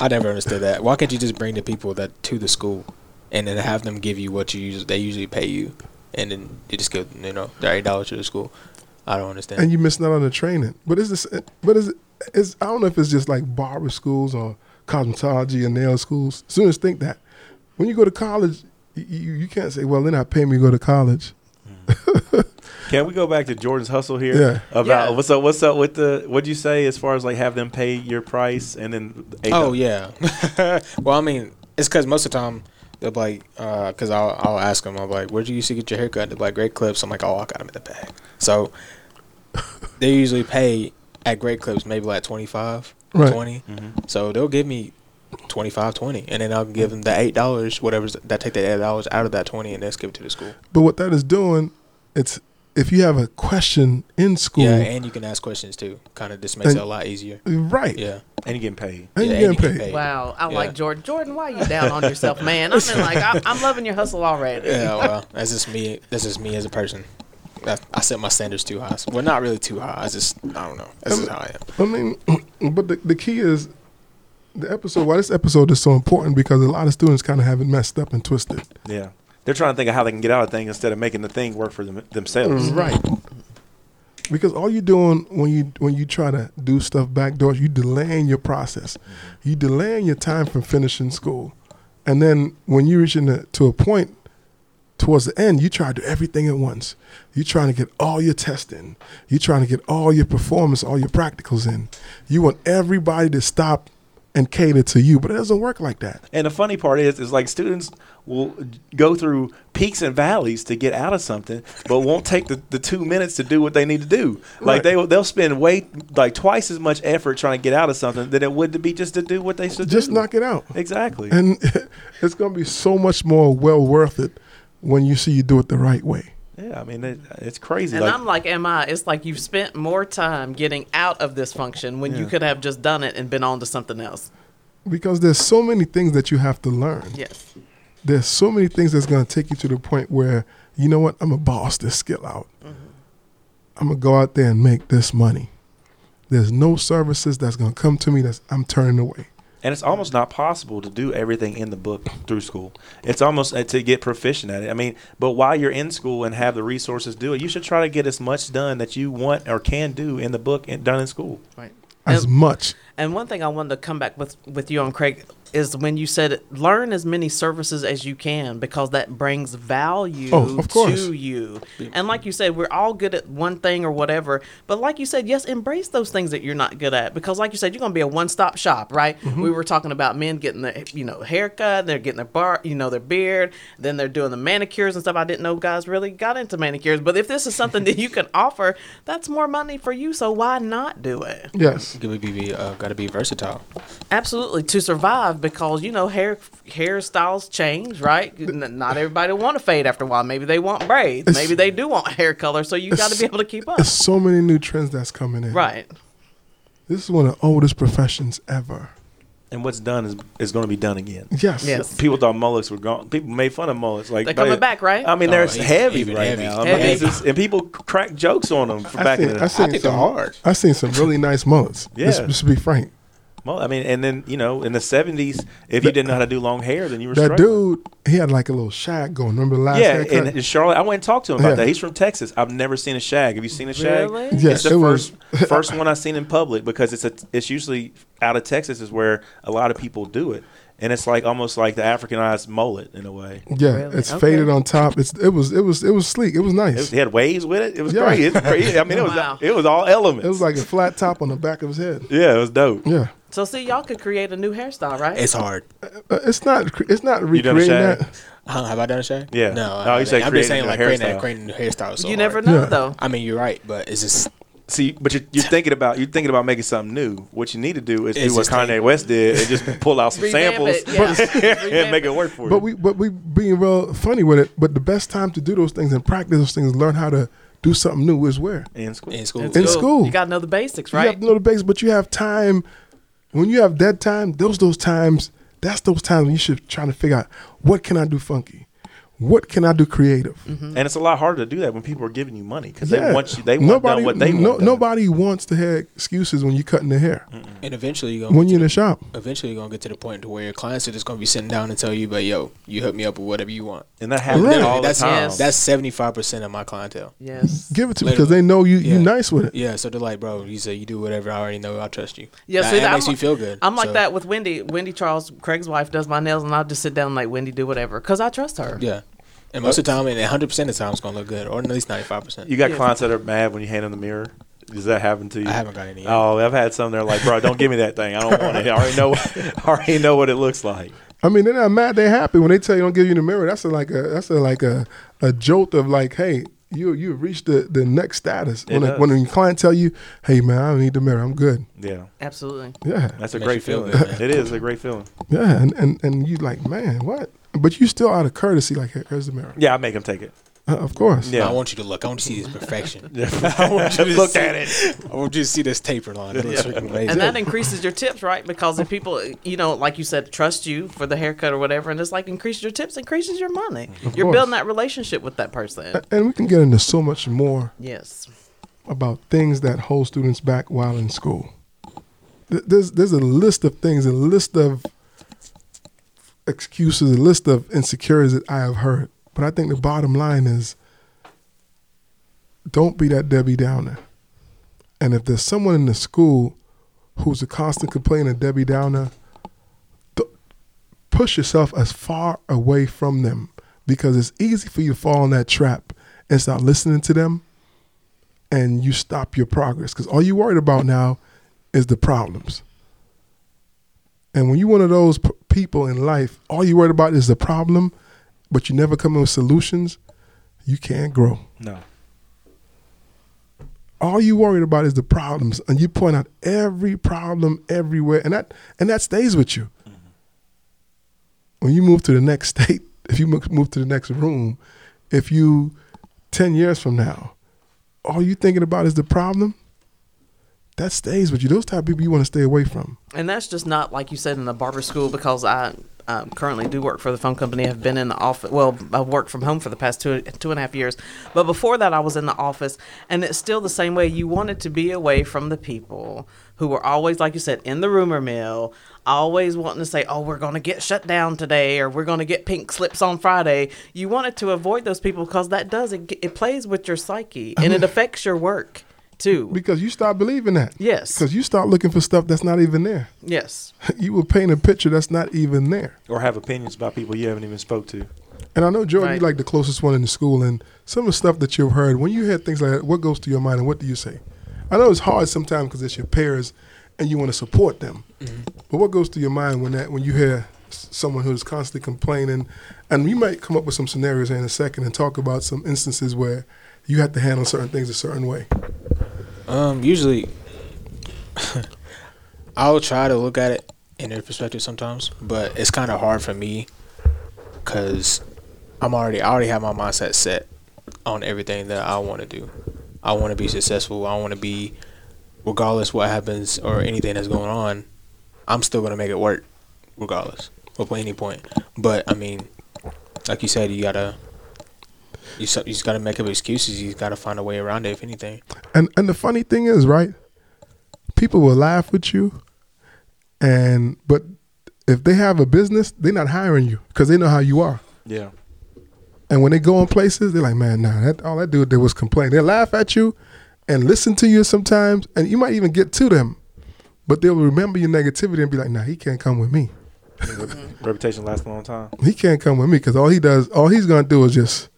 I never understood that. Why can't you just bring the people that to the school, and then have them give you what you usually they usually pay you, and then you just give you know their eight dollars to the school. I don't understand. and you missing out on the training. But is this? But is it? Is I don't know if it's just like barber schools or cosmetology and nail schools. Students think that when you go to college, you, you, you can't say, "Well, they're not paying me to go to college." Hmm. Can we go back to Jordan's hustle here? Yeah. About Yeah. what's up? What's up with the? What'd you say as far as like have them pay your price and then? Oh dollars? yeah. well, I mean, it's because most of the time they'll be like, uh, because I'll I'll ask them, I'm like, where'd you used to get your haircut? They're like, great clips. I'm like, oh, I got them in the bag. So they usually pay at Great Clips maybe like 25, Right. 20. Mm-hmm. So they'll give me 25, 20, and then I'll give them the eight dollars, whatever's that take the eight dollars out of that 20, and then give it to the school. But what that is doing, it's if you have a question in school, Yeah, and you can ask questions too. Kind of just makes And- it a lot easier. right? Yeah. And you're getting paid. And Yeah, you and getting you paid. get Wow, I Yeah. like Jordan. Jordan, why are you down on yourself, man? I'm in like I, I'm loving your hustle already. Yeah, well, that's just me. That's just me as a person. I, I set my standards too high. Well, not really too high. I just, I don't know. This is how I am. I mean, but the, the key is the episode. Why this episode is so important because a lot of students kind of have it messed up and twisted. Yeah. They're trying to think of how they can get out of things instead of making the thing work for them, themselves. Mm-hmm. Right. Because all you're doing when you when you try to do stuff backdoors, you delaying your process. Mm-hmm. You delaying your time from finishing school, and then when you reach into, to a point towards the end, you try to do everything at once. You're trying to get all your tests in. You're trying to get all your performance, all your practicals in. You want everybody to stop and cater to you, but it doesn't work like that. And the funny part is, is like students will go through peaks and valleys to get out of something, but won't take the, the two minutes to do what they need to do. Like Right. they they'll spend way like twice as much effort trying to get out of something than it would to be just to do what they should Just do. knock it out. exactly. And it's going to be so much more well worth it when you see you do it the right way. Yeah, I mean it, it's crazy. And like, I'm like, am I? It's like you've spent more time getting out of this function when you could have just done it and been on to something else. Because there's so many things that you have to learn. Yes. There's so many things that's going to take you to the point where, you know what, I'm going to boss this skill out. I'm going to go out there and make this money. There's no services that's going to come to me that's I'm turning away. And it's almost not possible to do everything in the book through school. It's almost uh, to get proficient at it. I mean, but while you're in school and have the resources to do it, you should try to get as much done that you want or can do in the book and done in school. Right. As And- much. And one thing I wanted to come back with with you on Craig is when you said learn as many services as you can because that brings value Oh, of course. to you. And like you said, we're all good at one thing or whatever. But like you said, yes, embrace those things that you're not good at because like you said, you're gonna be a one stop shop, right? Mm-hmm. We were talking about men getting their you know haircut, they're getting their bar, you know their beard, then they're doing the manicures and stuff. I didn't know guys really got into manicures, but if this is something that you can offer, that's more money for you. So why not do it? Yes. Gotta be, uh, gotta be versatile. Absolutely to survive because you know hair hairstyles change, right? Not everybody want to fade after a while. Maybe they want braids. It's- Maybe they do want hair color. So you got to be able to keep up, There's so many new trends that's coming in. right? This is one of the oldest professions ever. And what's done is is going to be done again. Yes. Yes. People thought mullets were gone. People made fun of mullets. Like They're coming back, right? I mean, Oh, they're even- heavy right heavy. now. I mean, just- and people crack jokes on them for I back seen, in I the seen I think some, they're hard. I seen some really nice mullets. Let's, Yeah. let's be frank. Well, I mean, and then you know, in the seventies, if you didn't know how to do long hair, then you were That struggling. dude, he had like a little shag going. Remember the last Yeah, haircut? and in Charlotte, I went and talked to him about Yeah. that. He's from Texas. I've never seen a shag. Have you seen a shag? Really? Yeah, it's the it was- first first one I've seen in public because it's a it's usually out of Texas is where a lot of people do it, and it's like almost like the Africanized mullet in a way. yeah, Really? it's Okay. faded on top. It's it was it was it was sleek. It was It nice. was, he had waves with it. It was Yeah. great. It's great. I mean, it was Wow. it was all elements. It was like a flat top on the back of his head. yeah, it was dope. Yeah, So see, y'all could create a new hairstyle, right? It's hard. Uh, it's not it's not You done a recreating shag? that. Huh, have I done a shag? Yeah. No. Oh, I you said I'm creating just saying a like creating, hairstyle. a, creating a new hairstyle. is So you never hard. know Yeah. though. I mean, you're right, but it's just See, but you're, you're thinking about you're thinking about making something new. What you need to do is It's do what just Kanye take- West did and just pull out some Revamp samples it, yeah. and make it. it work for you. But we but we being real funny with it. But the best time to do those things and practice those things, learn how to do something new is where in school. in school. In school. you got to know the basics, right? you have to know the basics. But you have time. When you have dead time, those those times. That's those times when you should trying to figure out what can I do funky, what can I do creative. Mm-hmm. And it's a lot harder to do that when people are giving you money because they want you. They want done what they no, want. done. Nobody wants to have excuses when you're cutting their hair. And eventually you're gonna When you're in to the shop, eventually you're gonna get to the point to where your clients are just gonna be sitting down and tell you, "But yo, you hook me up with whatever you want." and that happens Right. all the that's time. Yes. that's seventy five percent of my clientele. Yes. give it to me because they know you you Yeah. nice with it. Yeah, so they're like, "Bro, you say you do whatever. I already know. I trust you." Yeah, that, see, that I'm makes like- me feel good. I'm like So, that with Wendy. Wendy Charles, Craig's wife, does my nails, and I'll just sit down and like Wendy do whatever because I trust her. Yeah, and most of the uh, time, and hundred percent of the time, it's gonna look good, or at least ninety five percent. You got Yeah. clients that are mad when you hand them the mirror. Does that happen to you? I haven't got any. Yet. Oh, I've had some. They're like, bro, don't give me that thing. I don't want it. I already know. I already know what it looks like. I mean, they're not mad. They're happy when they tell you don't give you the mirror. That's a, like a that's a, like a a jolt of like, hey, you you reach the the next status It when a, when a client tell you, "Hey man, I don't need the mirror. I'm good." Yeah, Absolutely. Yeah, that's a Makes great you feel feeling. it is a great feeling. yeah, and and and you like, man, what? But you still out of courtesy, like, here's the mirror. Yeah, I make him take it. Uh, of course. Yeah. I want you to look. I want to see this perfection. Yeah. I want you to Look see- at it. I want you to see this taper line. It looks freaking amazing. And that increases your tips, right? Because if people, you know, like you said, trust you for the haircut or whatever, and it's like increases your tips, increases your money. Of You're course. building that relationship with that person. And we can get into so much more Yes. about things that hold students back while in school. There's there's a list of things, a list of excuses, a list of insecurities that I have heard. But I think the bottom line is don't be that Debbie Downer. And if there's someone in the school who's a constant complainer, Debbie Downer, push yourself as far away from them because it's easy for you to fall in that trap and start listening to them and you stop your progress because all you're worried about now is the problems. And when you're one of those p- people in life, all you're worried about is the problem, but you never come up with solutions, you can't grow. No. All you worried about is the problems, and you point out every problem everywhere, and that and that stays with you. Mm-hmm. When you move to the next state, if you move to the next room, if you ten years from now, all you thinking about is the problem, that stays with you. Those type of people you want to stay away from. And that's just not like you said in the barber school because I um, currently do work for the phone company. I've been in the office. Well, I've worked from home for the past two two and a half years. But before that, I was in the office, and it's still the same way. You wanted to be away from the people who were always, like you said, in the rumor mill, always wanting to say, "Oh, we're going to get shut down today," or "We're going to get pink slips on Friday." You wanted to avoid those people because that does it. It plays with your psyche and it affects your work too. Because you start believing that. Yes. Because you start looking for stuff that's not even there. Yes. you will paint a picture that's not even there. Or have opinions about people you haven't even spoke to. And I know Jordan, Right. you're like the closest one in the school, and some of the stuff that you've heard. When you hear things like that, what goes to your mind, and what do you say? I know it's hard sometimes because it's your peers, and you want to support them. Mm-hmm. But what goes to your mind when that when you hear someone who's constantly complaining, and we might come up with some scenarios in a second and talk about some instances where you have to handle certain things a certain way. Um, usually, I'll try to look at it in their perspective sometimes, but it's kind of hard for me because I'm already I already have my mindset set on everything that I want to do. I want to be successful. I want to be, regardless what happens or anything that's going on, I'm still gonna make it work, regardless of any point. But I mean, like you said, you gotta. You, so- you just gotta make up excuses. You gotta find a way around it, if anything. And and the funny thing is, right? People will laugh with you, and but if they have a business, they're not hiring you because they know how you are. Yeah. And when they go in places, they're like, man, nah, that all that dude did was complain. They laugh at you and listen to you sometimes, and you might even get to them, but they'll remember your negativity and be like, nah, he can't come with me. Reputation lasts a long time. He can't come with me because all he does, all he's gonna do is just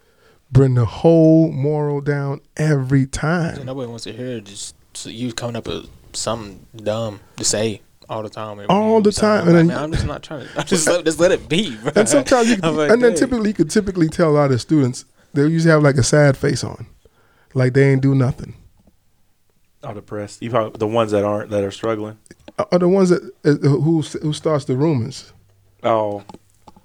bring the whole moral down every Yeah, time. Nobody wants to hear just so you coming up with something dumb to say all the time. All you the sound time, and like, then- man, I'm just not trying to. Just let, just let it be. Bro. And sometimes you, like, and then dang. typically you could typically tell a lot of students they usually have like a sad face on, like they ain't do nothing. Are depressed. You probably the ones that aren't that are struggling. Are the ones that uh, who who starts the rumors. Oh,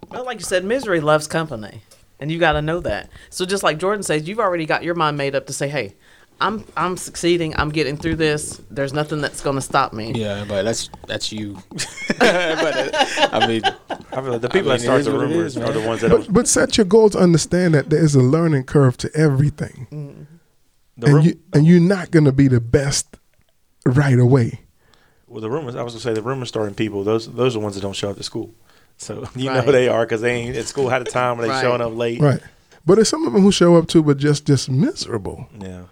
Well, like you said, misery loves company, and you got to know that. So just like Jordan says, you've already got your mind made up to say, "Hey, I'm I'm succeeding. I'm getting through this. There's nothing that's going to stop me." Yeah, but that's that's you. but uh, I mean, I feel like the people mean, that start the rumors is, are the ones that But, don't. but set your goals understand that there is a learning curve to everything, The, and rum- you and you're not gonna be the best right away. well, the rumors. I was gonna say the rumors starting people. Those those are the ones that don't show up to school. So you Right. know they are because they ain't at school had a time when they Right. showing up late. Right. But there's some of them who show up too, but just just miserable. Yeah.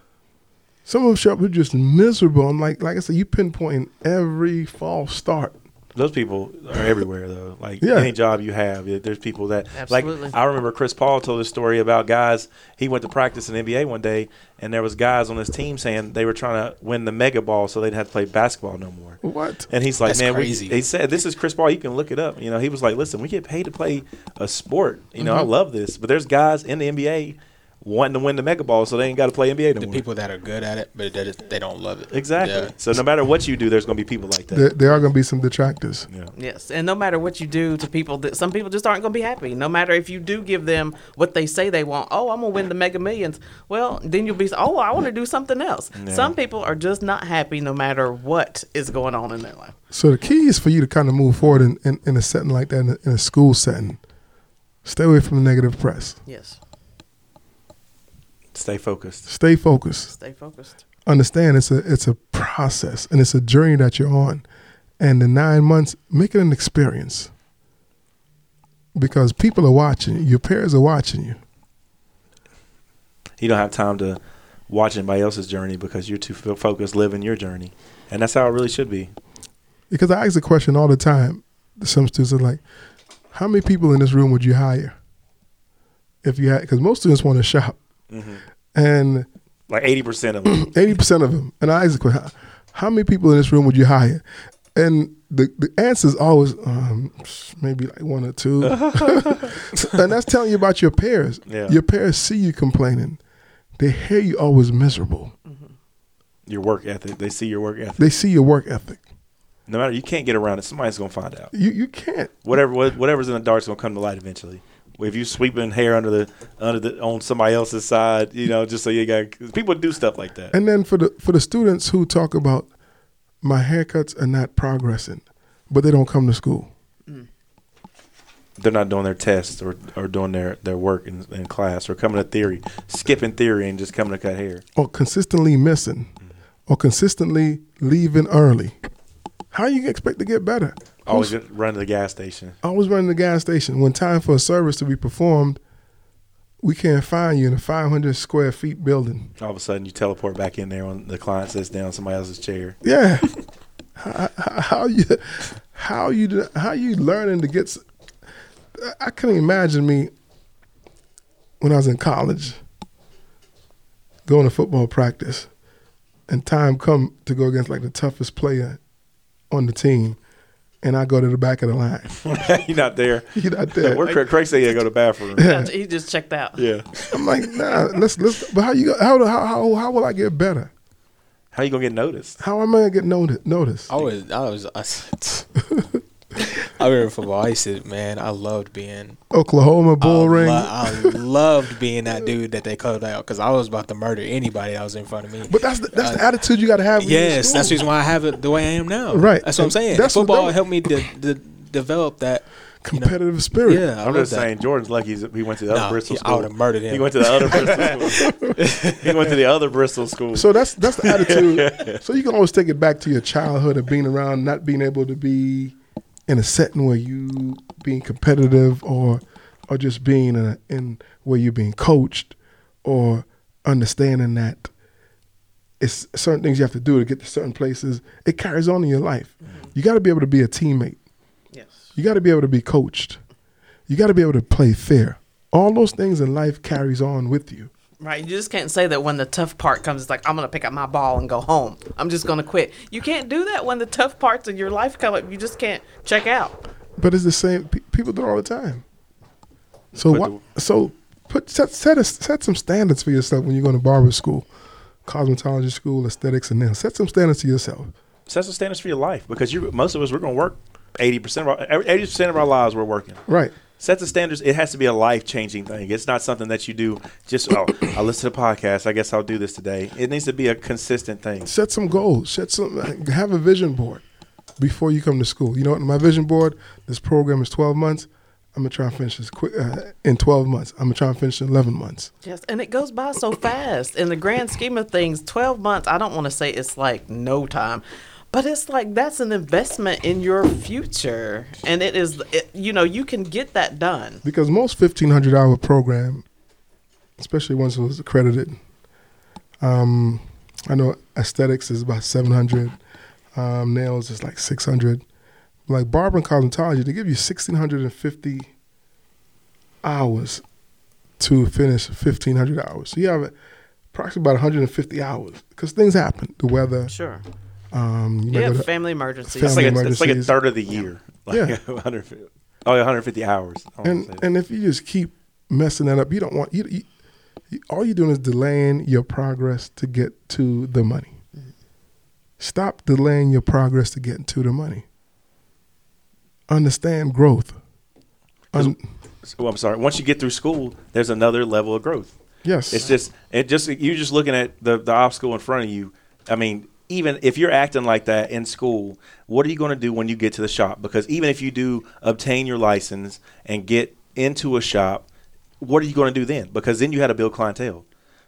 Some of them show up who just miserable. I'm like, like I said, you pinpointing every false start. Those people are everywhere though. Like Yeah. any job you have, there's people that Absolutely. like. I remember Chris Paul told a story about guys. He went to practice in the NBA one day, and there was guys on his team saying they were trying to win the mega ball, so they'd have to play basketball no more. What? And he's like, That's man, crazy. we. He said, "This is Chris Paul. You can look it up." You know, he was like, "Listen, we get paid to play a sport. You know, Mm-hmm. I love this, but there's guys in the NBA wanting to win the mega ball, so they ain't got to play NBA no The people that are good at it, but they, they don't love it. exactly. Yeah. So no matter what you do, there's going to be people like that. There, there are going to be some detractors. yeah. Yes, and no matter what you do to people, that some people just aren't going to be happy. No matter if you do give them what they say they want. Oh, I'm going to win the Mega Millions. Well, then you'll be. Oh, I want to do something else. Yeah. Some people are just not happy no matter what is going on in their life. So the key is for you to kind of move forward in, in, in a setting like that, in a, in a school setting. Stay away from the negative press. Yes, Stay focused. Stay focused. stay focused. Understand it's a it's a process and it's a journey that you're on. And the nine months, make it an experience. Because people are watching you. Your peers are watching you. You don't have time to watch anybody else's journey because you're too focused living your journey, and that's how it really should be. Because I ask the question all the time. Some students are like, "How many people in this room would you hire if you had?" Because most students want to shop, hmm and Like eighty percent of them. eighty percent of them. And I ask the question, "How- "How many people in this room would you hire?" And the the answer is always um, maybe like one or two, and that's telling you about your peers. Yeah. Your peers see you complaining; they hear you always miserable. your work ethic. They see your work ethic. They see your work ethic. No matter you can't get around it. Somebody's gonna find out. You you can't. Whatever whatever's in the dark's gonna come to light eventually. If you sweeping hair under the under the on somebody else's side, you know, just so you got people do stuff like that. And then for the for the students who talk about my haircuts are not progressing, but they don't come to school. Mm. They're not doing their tests or, or doing their, their work in, in class or coming to theory, skipping theory and just coming to cut hair. or consistently missing or consistently leaving early, how you expect to get better? Always Who's- just run to the gas station. always running the gas station. When time for a service to be performed, we can't find you in a 500 square feet building. All of a sudden, you teleport back in there when the client sits down somebody else's chair. Yeah, how, how, how you how you how you learning to get? I couldn't imagine me when I was in college going to football practice, and time come to go against like the toughest player on the team, and I go to the back of the line. You're not there. You're not there. Where Craig, Craig said he had to go to the bathroom. Yeah, he just checked out. Yeah. I'm like, nah, let's let's. But how you go- how how how how will I get better? How you gonna get noticed? How am I gonna get noticed? Noticed? I was, I was, I, I remember football. I used to, man, I loved being. Oklahoma bull I, ring. lo- I loved being that dude that they called out because I was about to murder anybody that was in front of me. but that's the, that's the uh, attitude you got to have. when you're in yes, that's the reason why I have it the way I am now. Right. That's what I'm saying. that's football they- helped me de- de- develop that you know, competitive spirit. Yeah, I I'm just that. saying, Jordan's lucky he's, he went to the other Nah, Bristol he- I school. would have murdered him. He went to the other Bristol school. he went to the other Bristol school. So that's that's the attitude. so you can always take it back to your childhood of being around, not being able to be in a setting where you being competitive or or just being in, a, in where you're being coached or understanding that it's certain things you have to do to get to certain places. It carries on in your life. Mm-hmm. You got to be able to be a teammate. Yes. You got to be able to be coached. You got to be able to play fair. All those things in life carries on with you. Right. You just can't say that when the tough part comes, it's like, I'm going to pick up my ball and go home. I'm just going to quit. You can't do that when the tough parts of your life come up. You just can't check out. But it's the same. Pe- people do it all the time. So Put what? So put set set a, set some standards for yourself when you're going to barber school, cosmetology school, aesthetics, and then Set some standards to yourself. Set some standards for your life because you most of us we're gonna work eighty percent of our eighty percent of our lives we're working. Right. Set the standards. It has to be a life changing thing. It's not something that you do just oh I listen to the podcast. I guess I'll do this today. It needs to be a consistent thing. Set some goals. Set some. Have a vision board before you come to school. You know what? My vision board. This program is 12 months. I'm gonna try and finish this quick uh, in 12 months. I'm gonna try and finish in 11 months. Yes. And it goes by so fast. In the grand scheme of things, 12 months, I don't want to say it's like no time. But it's like that's an investment in your future, and it is. It, you know, you can get that done. because most 1500 hour program especially once it was accredited um, i know aesthetics is about 700 um, nails is like 600 like barber and cosmetology they give you 1650 hours to finish 1500 hours so you have approximately about 150 hours because things happen the weather Sure. Um, you Yeah, go to- family emergencies. It's Family like, a, it's like a third of the year. Like Yeah. 150, oh, 150 hours. I don't wanna say and and if you just keep messing that up, you don't want you you, you- all you're doing is delaying your progress to get to the money. Stop delaying your progress to get to the money. Understand growth. Un- Oh, I'm sorry. Once you get through school, there's another level of growth. yes. It's just it just you're just looking at the the obstacle in front of you. I mean, even if you're acting like that in school, what are you going to do when you get to the shop? Because even if you do obtain your license and get into a shop, what are you going to do then? Because then you had to build clientele.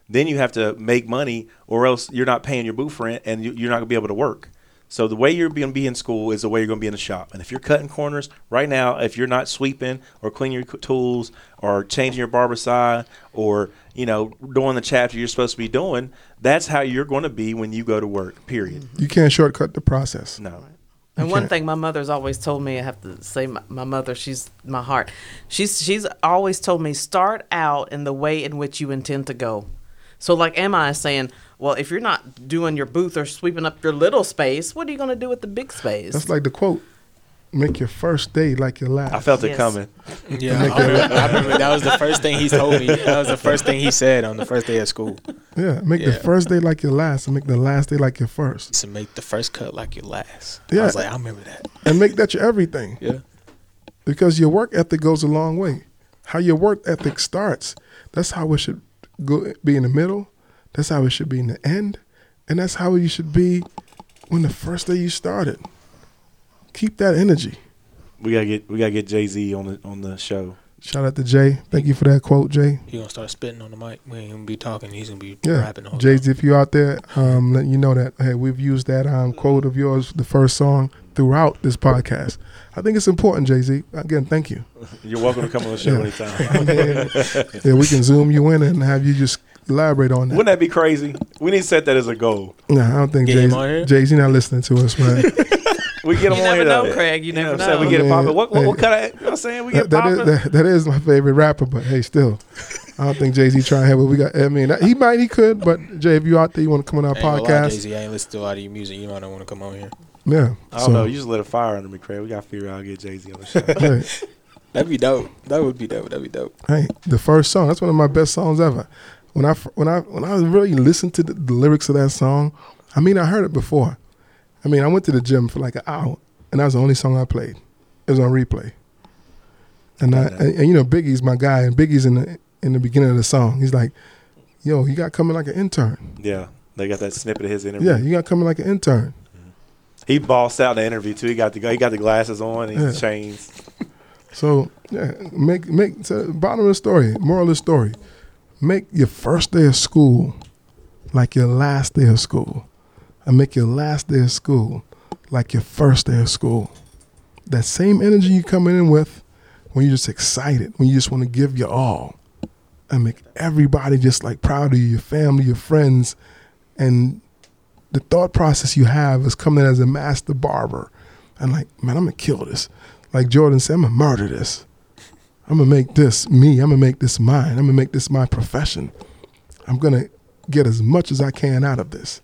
Then you have to make money, or else you're not paying your booth rent, and you- you're not going to be able to work. So the way you're going to be in school is the way you're going to be in the shop. And if you're cutting corners right now, if you're not sweeping or cleaning your tools or changing your barber side or you know doing the chapter you're supposed to be doing, that's how you're going to be when you go to work. Period. you can't shortcut the process. No. And one Okay. thing my mother's always told me, I have to say, my, my mother, she's my heart. She's she's always told me start out in the way in which you intend to go. So like, am I saying, well, if you're not doing your booth or sweeping up your little space, what are you going to do with the big space? That's like the quote: "Make your first day like your last." I felt it Yes. coming. Yeah, I remember, I remember that was the first thing he told me. That was the first thing he said on the first day of school. yeah, make the first day like your last, and make the last day like your first, To make the first cut like your last. Yeah. I was like, I remember that. and make that your everything. Yeah. because your work ethic goes a long way. How your work ethic starts, that's how it should go be in the middle. That's how it should be in the end, and that's how you should be when the first day you started. Keep that energy. We gotta get we gotta get Jay Z on the on the show. Shout out to Jay. Thank you for that quote, Jay. He gonna start spitting on the mic. We ain't gonna be talking. He's gonna be Yeah, rapping the Jay. Z, if you out there, um, letting you know that hey, we've used that um, quote of yours, the first song, throughout this podcast. I think it's important, Jay Z. Again, thank you. You're welcome to come on the show Yeah. anytime. I mean, yeah, we can zoom you in and have you just elaborate on that. Wouldn't that be crazy? We need to set that as a goal. No, I don't think Get him on Jay here? Jay Z not listening to us, man. We get You them on never here know, though. Craig. You know never what I'm saying? know. We get it Man, popping. What, what, what kind of? You know what I'm saying? We get that, that, is, popping. that, that is my favorite rapper, but hey, still, I don't think Jay Z trying to have what we got. I mean, he might, he could, but Jay, if you out there, you want to come on our Jay podcast, Z, I ain't listened to a lot of your music. You might not want to come on here. yeah. I don't know. You just lit a fire under me, Craig. We got to figure out how to get Jay Z on the show. hey, That'd be dope. That would be dope. That'd be dope. hey, the first song. That's one of my best songs ever. When I when I when I really listened to the, the lyrics of that song, I mean, I heard it before. I mean, I went to the gym for like an hour, and that was the only song I played. It was on replay. And I and, and you know Biggie's my guy, and Biggie's in the in the beginning of the song. He's like, "Yo, you got coming like an intern." yeah, they got that snippet of his interview. Yeah, you got coming like an intern. Mm-hmm. He bossed out in the interview too. He got the he got the glasses on and Yeah. chains. So yeah, make make so bottom of the story, moral of the story. Make your first day of school like your last day of school. And make your last day of school like your first day of school. That same energy you coming in with when you're just excited, when you just want to give your all. And make everybody just like proud of you, your family, your friends, and the thought process you have is coming as a master barber. And like, man, I'm gonna kill this. Like Jordan said, I'm gonna murder this. I'm gonna make this me. I'm gonna make this mine. I'm gonna make this my profession. I'm gonna get as much as I can out of this.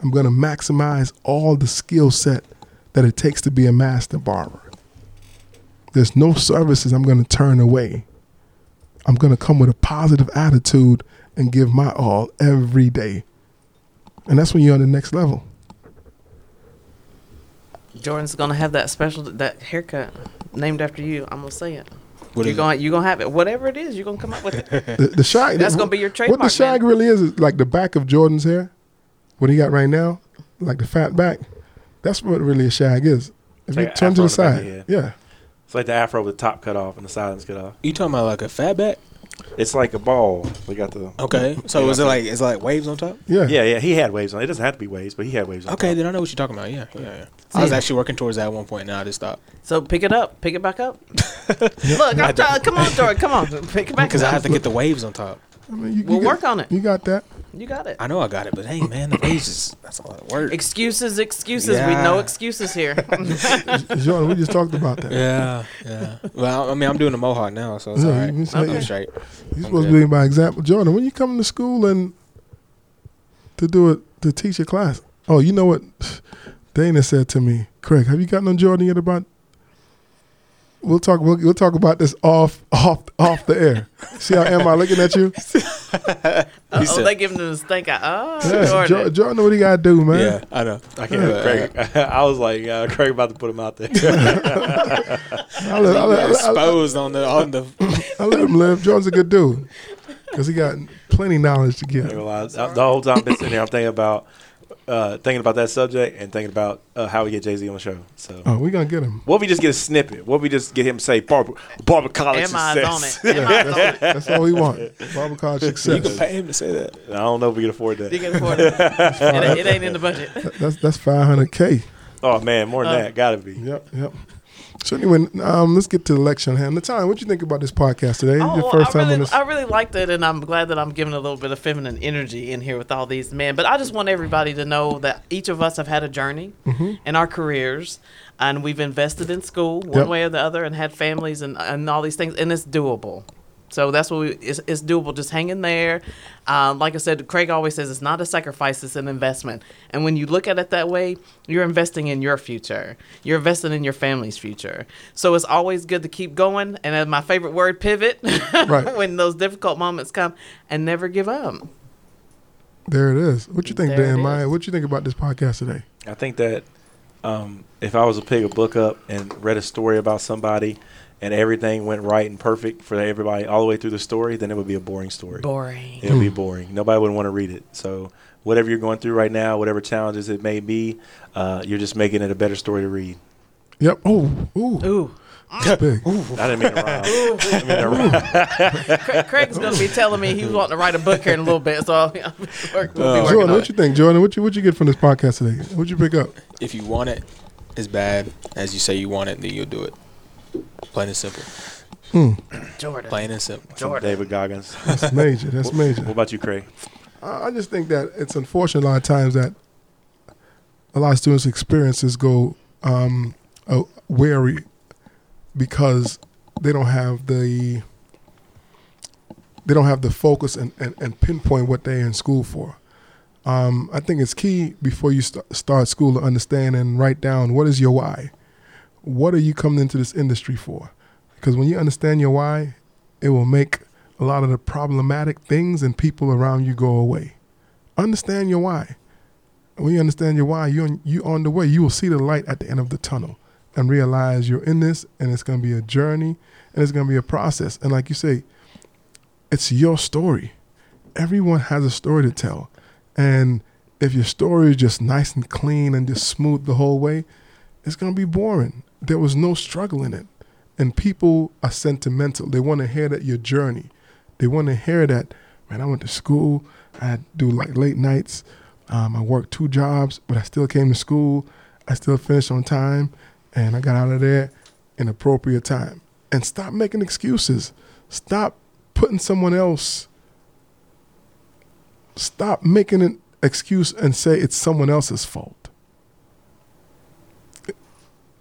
I'm gonna maximize all the skill set that it takes to be a master barber. There's no services I'm gonna turn away. I'm gonna come with a positive attitude and give my all every day. And that's when you're on the next level. Jordan's gonna have that special that haircut named after you. I'm gonna say it. What you're gonna you gonna have it. Whatever it is, you're gonna come up with it. The, the shag. That's gonna be your trade. What the shag man. really is is like the back of Jordan's hair. What he got right now, like the fat back. That's what really a shag is. If It's you turn to the on the side, yeah. It's like the afro with the top cut off and the sides cut off. You talking about like a fatback? It's like a ball. We got the Okay. So Yeah, is it like is it like waves on top? Yeah. Yeah, yeah. He had waves on. It doesn't have to be waves, but he had waves on. Okay, top. then I know what you're talking about. Yeah, yeah, yeah. I was actually working towards that at one point. Now I just stopped So pick it up, pick it back up. Look, I'm trying. Come on, Jordan. Come on, pick it back because I up. have to get the waves on top. I mean, you, you We'll got, work on it. You got that. You got it. I know I got it, but hey, man, the waves that's a lot of work. Excuses, excuses. We no excuses here. Jordan, we just talked about that. Yeah, yeah. Well, I mean, I'm doing a mohawk now, so it's Yeah, all you right. can say I'm it. straight. You're I'm supposed to be by example. Jordan, when you come to school and to do it to teach a class. Oh, you know what Dana said to me, Craig, have you gotten on Jordan yet about we'll talk. We'll, we'll talk about this off off off the air. See how am I looking at you? Oh, said- they giving him the stink eye. Oh, Yeah, Jordan. Jordan, Jordan know what he gotta do, man. Yeah, I know. I can't. uh, Craig, I was like, uh, Craig about to put him out there. I let, I, let, I, let, exposed on the on the. I let him live. Jordan's a good dude because he got plenty knowledge to give. gonna lie. I- the whole time I've been sitting here, I'm thinking about uh, thinking about that subject and thinking about uh, how we get Jay Z on the show. So, Oh, we gonna get him. what if we just get a snippet? What if we just get him to say Barber Barber College Am I on it? Am I on it? That's all we want. Barber college You can success. pay him to say that. I don't know if we can afford that. You can afford it. it, ain't- it ain't in the budget. That's that's five hundred k. Oh man, more than Uh, that, gotta be. Yep, yep. So anyway, um, let's get to the election hand. Natalia, what you think about this podcast today? Oh, Your first I time really, on this. I really liked it, and I'm glad that I'm giving a little bit of feminine energy in here with all these men. But I just want everybody to know that each of us have had a journey Mm-hmm. in our careers, and we've invested in school one Yep. way or the other, and had families and, and all these things, and it's doable. So that's what we, it's, it's doable. Just hang in there. Um, like I said, Craig always says it's not a sacrifice; it's an investment. And when you look at it that way, you're investing in your future. You're investing in your family's future. So it's always good to keep going. And as my favorite word, pivot. Right. when those difficult moments come, and never give up. There it is. What you think, There Dan Meyer? is. What you think about this podcast today? I think that um, if I was to pick a book up and read a story about somebody and everything went right and perfect for everybody all the way through the story, then it would be a boring story. Boring. It would be boring. Nobody would want to read it. So whatever you're going through right now, whatever challenges it may be, uh, you're just making it a better story to read. Yep. Oh, ooh, Ooh, that's big. I didn't mean to rhyme. I didn't mean to rhyme. Craig's gonna be telling me he was wanting to write a book here in a little bit, so I'll be, I'll be work- we'll be working Jordan, on what it. you think, Jordan? What you what you get from this podcast today? What do you pick up? If you want it as bad as you say you want it, then you'll do it. Plain and simple. Jordan. Plain and simple. Jordan. David Goggins. That's major. That's major. What about you, Craig? I I just think that it's unfortunate a lot of times that a lot of students' experiences go um, uh, wary because they don't have the they don't have the focus and, and, and pinpoint what they're in school for. Um, I think it's key before you st- start school to understand and write down what is your why. What are you coming into this industry for? Because when you understand your why, it will make a lot of the problematic things and people around you go away. Understand your why. When you understand your why, you on, you on the way. You will see the light at the end of the tunnel and realize you're in this, and it's going to be a journey, and it's going to be a process. And like you say, it's your story. Everyone has a story to tell, and if your story is just nice and clean and just smooth the whole way, it's going to be boring. There was no struggle in it. And people are sentimental. They want to hear that your journey. They want to hear that, man, I went to school. I do like late nights. Um, I worked two jobs, but I still came to school. I still finished on time. And I got out of there in appropriate time. And stop making excuses. Stop putting someone else. Stop making an excuse and say it's someone else's fault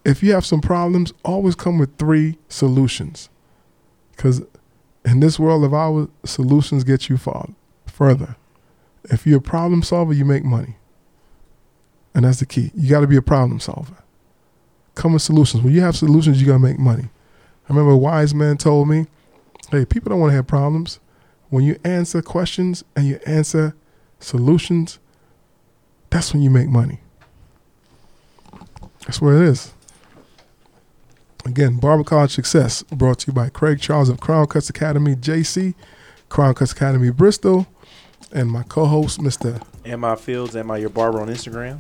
if you have some problems, always come with three solutions. Because in this world of ours, solutions get you far further. If you're a problem solver, you make money. And that's the key. You got to be a problem solver. Come with solutions. When you have solutions, you got to make money. I remember a wise man told me, hey, people don't want to have problems. When you answer questions and you answer solutions, that's when you make money. That's where it is. Again, Barber College Success brought to you by Craig Charles of Crown Cuts Academy, JC, Crown Cuts Academy, Bristol, and my co-host, Mr. Am I Fields? Am I your barber on Instagram?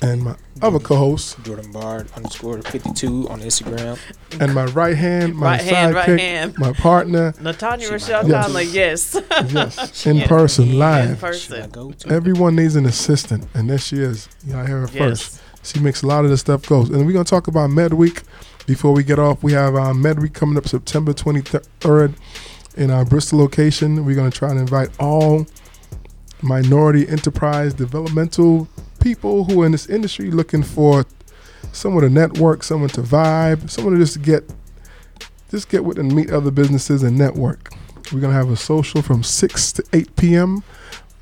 and my other co-host, Jordan Bard underscore 52 on Instagram. and my right hand, my Right hand, right sidekick, hand. my partner, Natanya She Rochelle might- Yes. Conley, yes. yes, in Yes. person, live. Should I person. Everyone needs an assistant, and there she is. You gotta hear her first. She makes a lot of the stuff goes. And we're gonna talk about Med Week. Before we get off, we have uh, Med Week coming up September 23rd in our Bristol location. We're gonna try and invite all minority enterprise developmental people who are in this industry looking for someone to network, someone to vibe, someone to just get just get with and meet other businesses and network. We're gonna have a social from 6 to 8 p.m.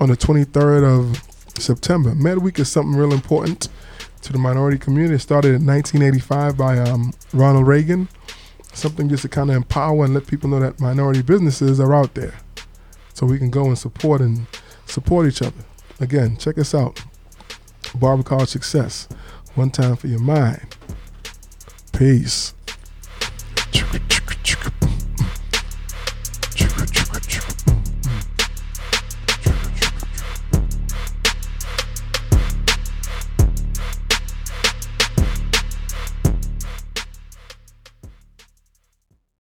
on the 23rd of September. Med Week is something real important to the minority community. It started in 1985 by um, Ronald Reagan. something just to kind of empower and let people know that minority businesses are out there, so we can go and support and support each other. Again, check us out. Barber College Success. One time for your mind. Peace.